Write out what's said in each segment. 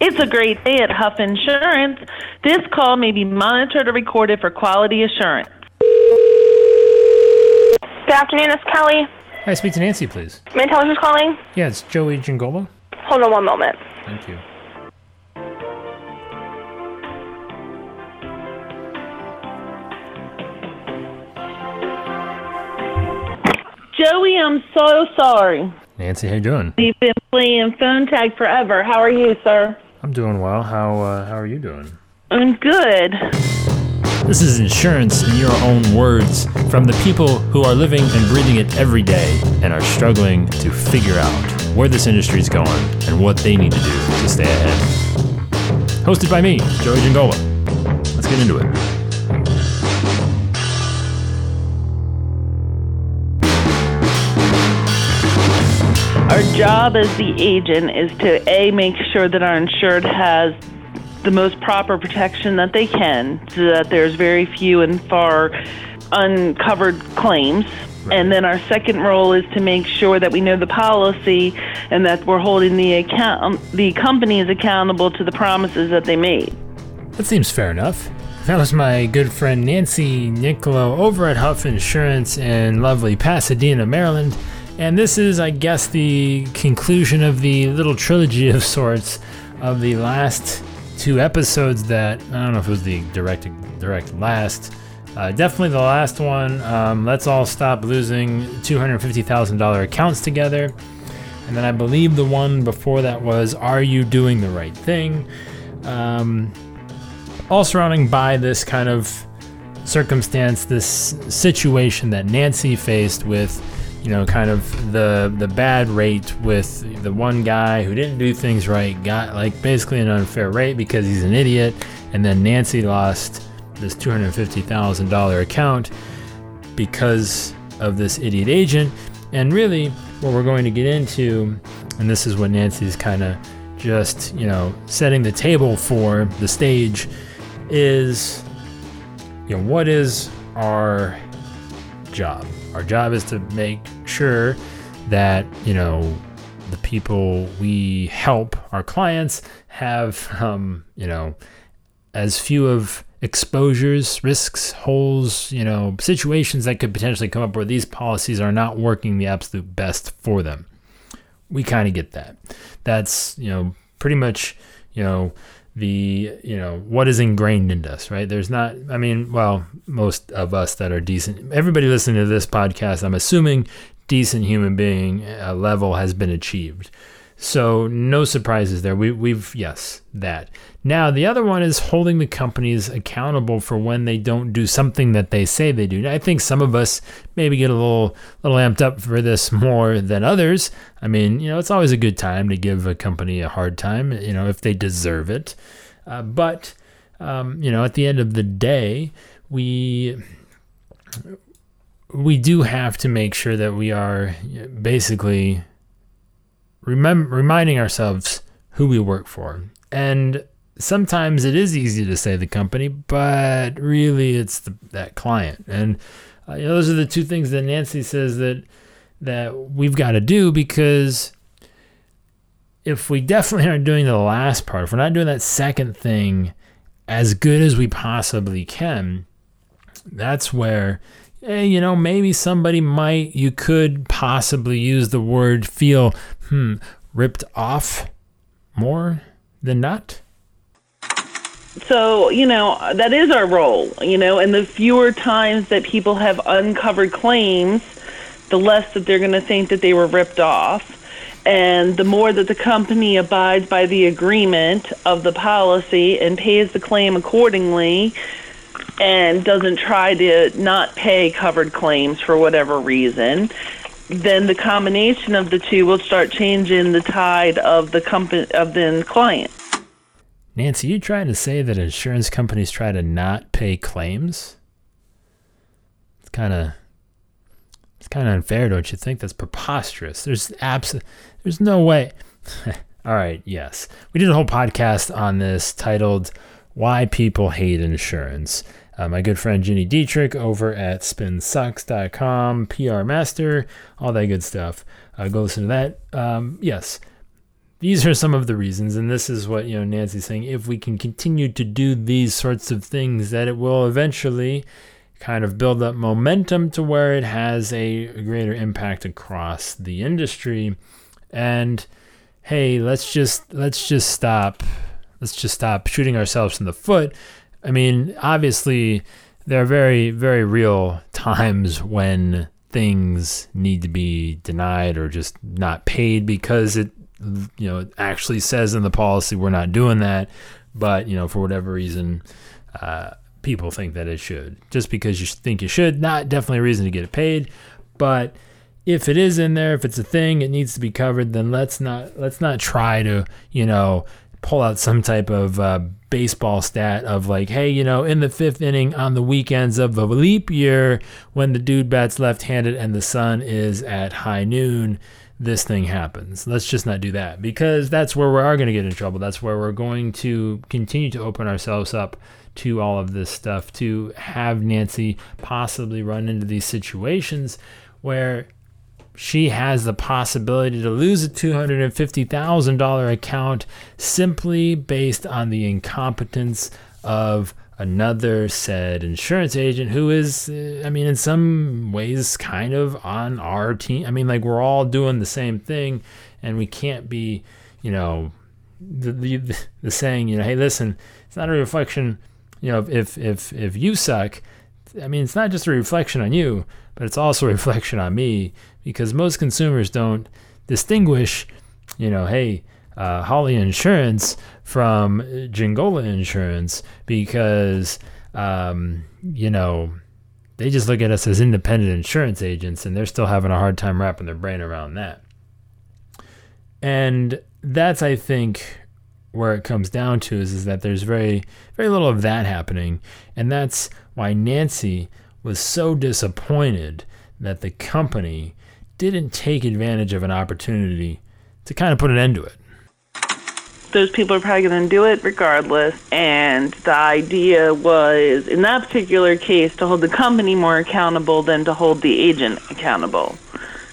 It's a great day at Huff Insurance. This call may be monitored or recorded for quality assurance. Good afternoon, it's Kelly. Hi, speak to Nancy, please. May I tell her who's calling? Yeah, it's Joey Giangola. Hold on one moment. Thank you. Joey, I'm so sorry. Nancy, how you doing? We've been playing phone tag forever. How are you, sir? I'm doing well. How uh, how are you doing? I'm good. This is insurance in your own words from the people who are living and breathing it every day and are struggling to figure out where this industry is going and what they need to do to stay ahead. Hosted by me, Joey Giangola. Let's get into it. Our job as the agent is to A, make sure that our insured has the most proper protection that they can so that there's very few and far uncovered claims. And then our second role is to make sure that we know the policy and that we're holding the account the companies accountable to the promises that they made. That seems fair enough. That was my good friend Nancy Nicolo over at Huff Insurance in lovely Pasadena, Maryland. And this is, I guess, the conclusion of the little trilogy of sorts of the last two episodes that I don't know if it was the direct direct last. Uh, definitely the last one. Um, let's all stop losing $250,000 accounts together. And then I believe the one before that was Are You Doing the Right Thing? Um, all surrounding by this kind of circumstance, this situation that Nancy faced with, you know, kind of the the bad rate with the one guy who didn't do things right, got like basically an unfair rate because he's an idiot, and then Nancy lost this two hundred fifty thousand dollar account because of this idiot agent. And really, what we're going to get into, and this is what Nancy's kind of just, you know, setting the table for the stage, is, you know, what is our job? Our job is to make sure that, you know, the people we help, our clients, have, um, you know, as few of exposures, risks, holes, you know, situations that could potentially come up where these policies are not working the absolute best for them. We kind of get that. That's, you know, pretty much, you know, the, you know, what is ingrained in us, right? There's not, I mean, well, most of us that are decent, everybody listening to this podcast, I'm assuming decent human being uh, level has been achieved. So no surprises there. We, we've yes that. Now the other one is holding the companies accountable for when they don't do something that they say they do. Now, I think some of us maybe get a little little amped up for this more than others. I mean, you know, it's always a good time to give a company a hard time, you know, if they deserve it. Uh, but um, you know, at the end of the day, we we do have to make sure that we are basically remem- reminding ourselves who we work for. And sometimes it is easy to say the company, but really it's the, that client. And uh, you know, those are the two things that Nancy says that that we've got to do because if we definitely aren't doing the last part, if we're not doing that second thing as good as we possibly can, that's where eh, you know maybe somebody might you could possibly use the word feel hmm ripped off more than not So, you know, that is our role, you know, and the fewer times that people have uncovered claims, the less that they're going to think that they were ripped off. And the more that the company abides by the agreement of the policy and pays the claim accordingly and doesn't try to not pay covered claims for whatever reason, then the combination of the two will start changing the tide of the company of the client. Nancy, you trying to say that insurance companies try to not pay claims? It's kind of it's kind of unfair, don't you think? That's preposterous. There's abs- there's no way. All right, yes. We did a whole podcast on this titled Why People Hate Insurance. Uh, my good friend Gini Dietrich over at spinsucks.com, PR Master, all that good stuff. Uh, go listen to that. Um, yes, these are some of the reasons, and this is what you know Nancy's saying. If we can continue to do these sorts of things, that it will eventually kind of build up momentum to where it has a greater impact across the industry. And hey, let's just let's just stop let's just stop shooting ourselves in the foot. I mean, obviously there are very very real times when things need to be denied or just not paid because it you know it actually says in the policy we're not doing that. But you know for whatever reason uh, people think that it should. Just because you think you should not definitely a reason to get it paid. But if it is in there if it's a thing it needs to be covered then let's not let's not try to you know pull out some type of uh, baseball stat of like, hey, you know, in the fifth inning on the weekends of a leap year, when the dude bats left handed and the sun is at high noon, this thing happens. Let's just not do that because that's where we are going to get in trouble. That's where we're going to continue to open ourselves up to all of this stuff, to have Nancy possibly run into these situations where she has the possibility to lose a $250,000 account simply based on the incompetence of another said insurance agent who is, uh, I mean, in some ways kind of on our team. I mean, like we're all doing the same thing and we can't be, you know, the, the, the saying, you know, hey, listen, it's not a reflection, you know, if, if, if you suck, I mean, it's not just a reflection on you, but it's also a reflection on me because most consumers don't distinguish, you know, hey, uh, Holly Insurance from Giangola Insurance because, um, you know, they just look at us as independent insurance agents and they're still having a hard time wrapping their brain around that. And that's, I think, where it comes down to is, is that there's very, very little of that happening. And that's why Nancy was so disappointed that the company didn't take advantage of an opportunity to kind of put an end to it. Those people are probably going to do it regardless. And the idea was, in that particular case, to hold the company more accountable than to hold the agent accountable.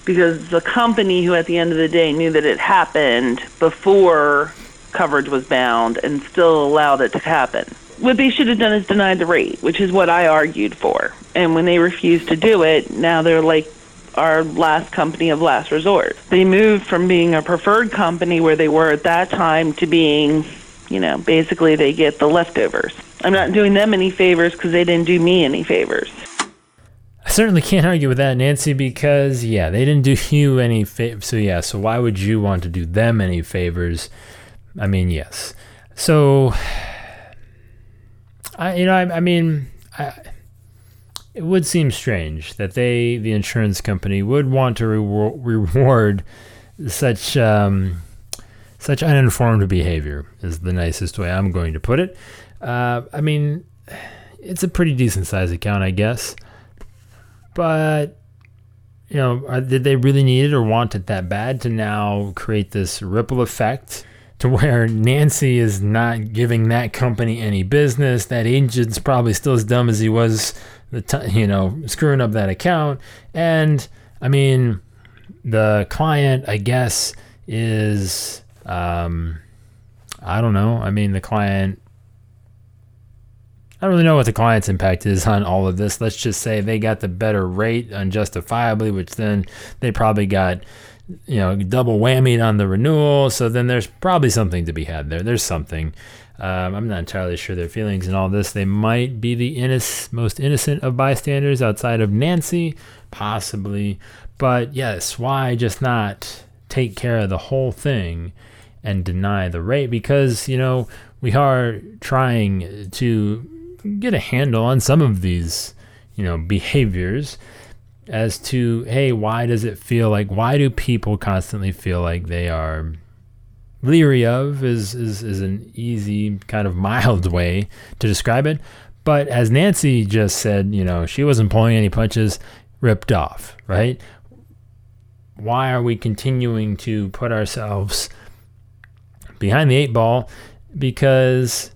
Because the company, who at the end of the day knew that it happened before coverage was bound and still allowed it to happen. What they should have done is denied the rate, which is what I argued for. And when they refused to do it, now they're like our last company of last resort. They moved from being a preferred company where they were at that time to being, you know, basically they get the leftovers. I'm not doing them any favors because they didn't do me any favors. I certainly can't argue with that, Nancy, because yeah, they didn't do you any favors. So yeah, so why would you want to do them any favors? I mean, yes. So, I you know, I, I mean, I, it would seem strange that they, the insurance company, would want to reward such um, such uninformed behavior. Is the nicest way I'm going to put it. Uh, I mean, it's a pretty decent size account, I guess, but you know, did they really need it or want it that bad to now create this ripple effect? To where Nancy is not giving that company any business. That agent's probably still as dumb as he was, the t- you know, screwing up that account. And I mean, the client, I guess, is um, I don't know. I mean, the client. I don't really know what the client's impact is on all of this. Let's just say they got the better rate unjustifiably, which then they probably got you know, double whammied on the renewal. So then there's probably something to be had there. There's something. Um, I'm not entirely sure their feelings and all this. They might be the inno- most innocent of bystanders outside of Nancy, possibly. But yes, why just not take care of the whole thing and deny the rate? Because, you know, we are trying to get a handle on some of these, you know, behaviors as to hey why does it feel like why do people constantly feel like they are leery of is, is is an easy kind of mild way to describe it. But as nancy just said you know she wasn't pulling any punches ripped off right? Why are we continuing to put ourselves behind the eight ball? Because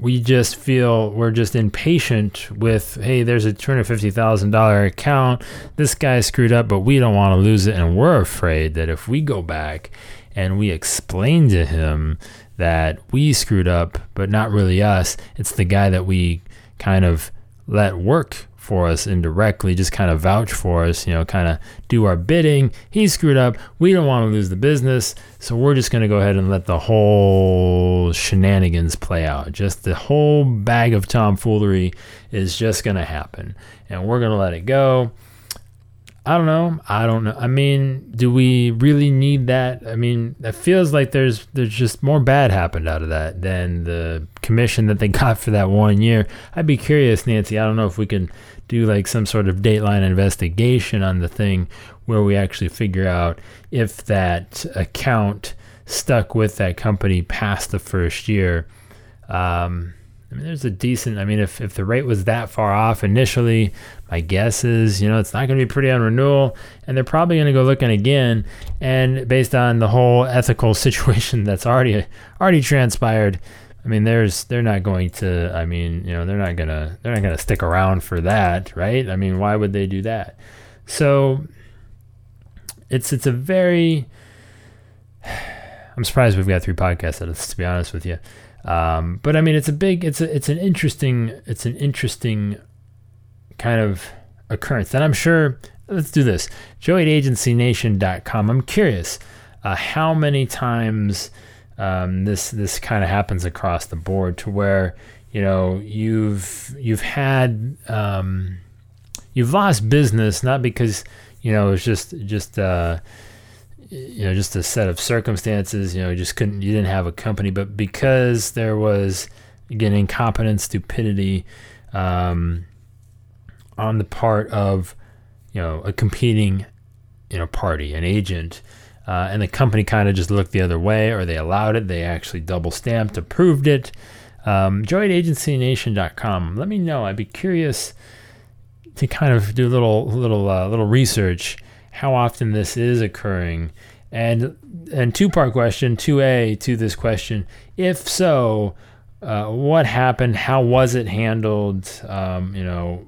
we just feel we're just impatient with hey there's a $250000 account this guy screwed up but we don't want to lose it and we're afraid that if we go back and we explain to him that we screwed up, but not really us. It's the guy that we kind of let work for us indirectly, just kind of vouch for us, you know, kind of do our bidding. He screwed up. We don't want to lose the business. So we're just going to go ahead and let the whole shenanigans play out. Just the whole bag of tomfoolery is just going to happen. And we're going to let it go. I don't know. I don't know. I mean, do we really need that? I mean, it feels like there's there's just more bad happened out of that than the commission that they got for that one year. I'd be curious, Nancy. I don't know if we can do like some sort of dateline investigation on the thing where we actually figure out if that account stuck with that company past the first year. Um, I mean, there's a decent. I mean, if if the rate was that far off initially, my guess is you know it's not going to be pretty on renewal, and they're probably going to go looking again. And based on the whole ethical situation that's already already transpired, I mean, there's they're not going to. I mean, you know, they're not gonna they're not gonna stick around for that, right? I mean, why would they do that? So it's it's a very. I'm surprised we've got three podcasts of this, to be honest with you. Um, but I mean, it's a big, it's a, it's an interesting, it's an interesting kind of occurrence that I'm sure. Let's do this. Joey at AgencyNation.com. I'm curious uh, how many times um, this this kind of happens across the board to where you know you've you've had um, you've lost business not because you know it's just just uh, you know just a set of circumstances you know you just couldn't you didn't have a company but because there was again incompetence stupidity um, on the part of you know a competing you know party an agent uh, and the company kind of just looked the other way or they allowed it they actually double stamped approved it um, let me know i'd be curious to kind of do a little little uh, little research how often this is occurring. And and two part question, two A to this question. If so, uh, what happened? How was it handled? Um, you know,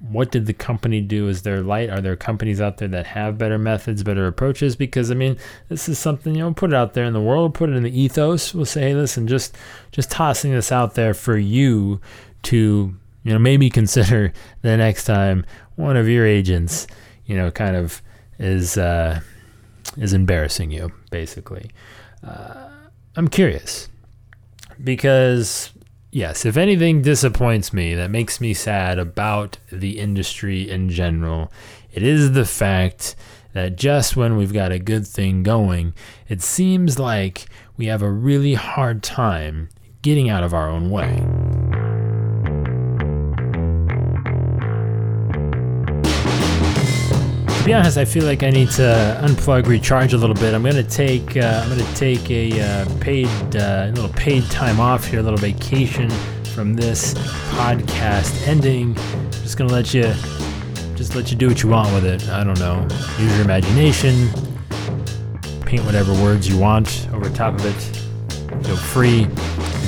what did the company do? Is there light? Are there companies out there that have better methods, better approaches? Because I mean, this is something you know, put it out there in the world, put it in the ethos. We'll say, hey, listen, just just tossing this out there for you to you know maybe consider the next time one of your agents, you know, kind of is uh, is embarrassing you, basically. Uh, I'm curious because yes, if anything disappoints me, that makes me sad about the industry in general, it is the fact that just when we've got a good thing going, it seems like we have a really hard time getting out of our own way. To be honest, I feel like I need to unplug, recharge a little bit. I'm gonna take uh, I'm gonna take a uh, paid uh, little paid time off here, a little vacation from this podcast ending. Just gonna let you just let you do what you want with it. I don't know. Use your imagination. Paint whatever words you want over top of it. Feel free.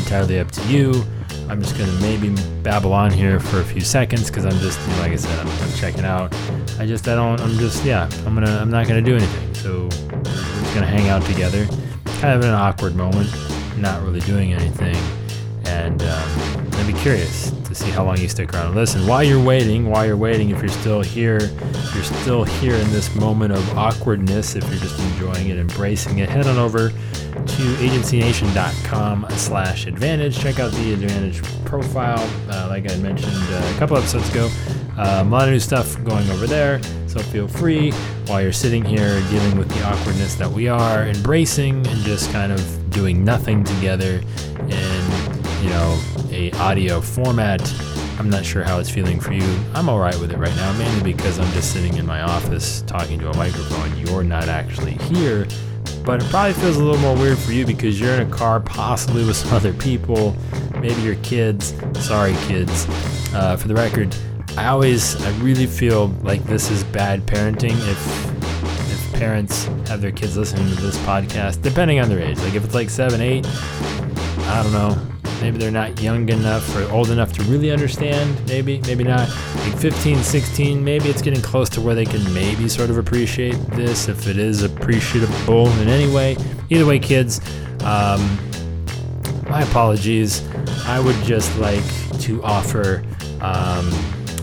Entirely up to you. I'm just gonna maybe babble on here for a few seconds because I'm just, like I said, I'm, I'm, checking out. I just, I don't, I'm just, yeah, I'm gonna, I'm not gonna do anything. So we're just gonna hang out together. Kind of an awkward moment, not really doing anything, and um, I'd be curious to see how long you stick around and listen. While you're waiting, while you're waiting, if you're still here, if you're still here in this moment of awkwardness, if you're just enjoying it, embracing it, head on over to agencynation.com slash advantage. Check out the advantage profile. Uh, like I mentioned uh, a couple episodes ago, um, a lot of new stuff going over there. So feel free while you're sitting here dealing with the awkwardness that we are, embracing and just kind of doing nothing together in, you know, a audio format. I'm not sure how it's feeling for you. I'm all right with it right now, mainly because I'm just sitting in my office talking to a microphone. You're not actually here but it probably feels a little more weird for you because you're in a car, possibly with some other people, maybe your kids. Sorry, kids. Uh, for the record, I always, I really feel like this is bad parenting if if parents have their kids listening to this podcast, depending on their age. Like if it's like seven, eight, I don't know. Maybe they're not young enough or old enough to really understand. Maybe, maybe not. Like 15, 16, maybe it's getting close to where they can maybe sort of appreciate this if it is appreciable in any way. Either way, kids, um, my apologies. I would just like to offer um,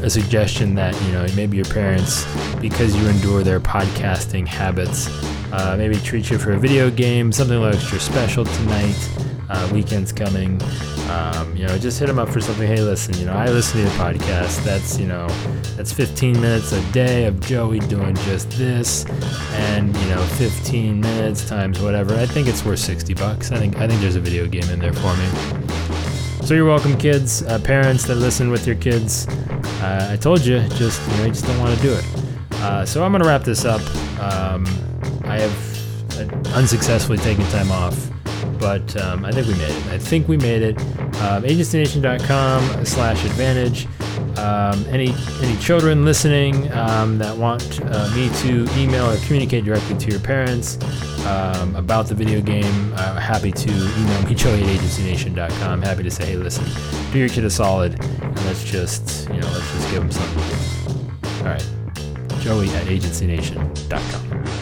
a suggestion that you know maybe your parents, because you endure their podcasting habits, uh, maybe treat you for a video game, something a little extra special tonight. Uh, weekends coming, um, you know, just hit them up for something. Hey, listen, you know, I listen to your podcast. That's you know, that's 15 minutes a day of Joey doing just this, and you know, 15 minutes times whatever. I think it's worth 60 bucks. I think I think there's a video game in there for me. So you're welcome, kids, uh, parents that listen with your kids. Uh, I told you, just you know, you just don't want to do it. Uh, so I'm gonna wrap this up. Um, I have uh, unsuccessfully taken time off, but um, I think we made it. I think we made it. Um, agencynation.com slash advantage. Um, any any children listening um, that want uh, me to email or communicate directly to your parents um, about the video game, uh, happy to email me joey at agencynation.com. Happy to say, hey, listen, do your kid a solid, and let's just you know let's just give them something. All right, Joey at agencynation.com.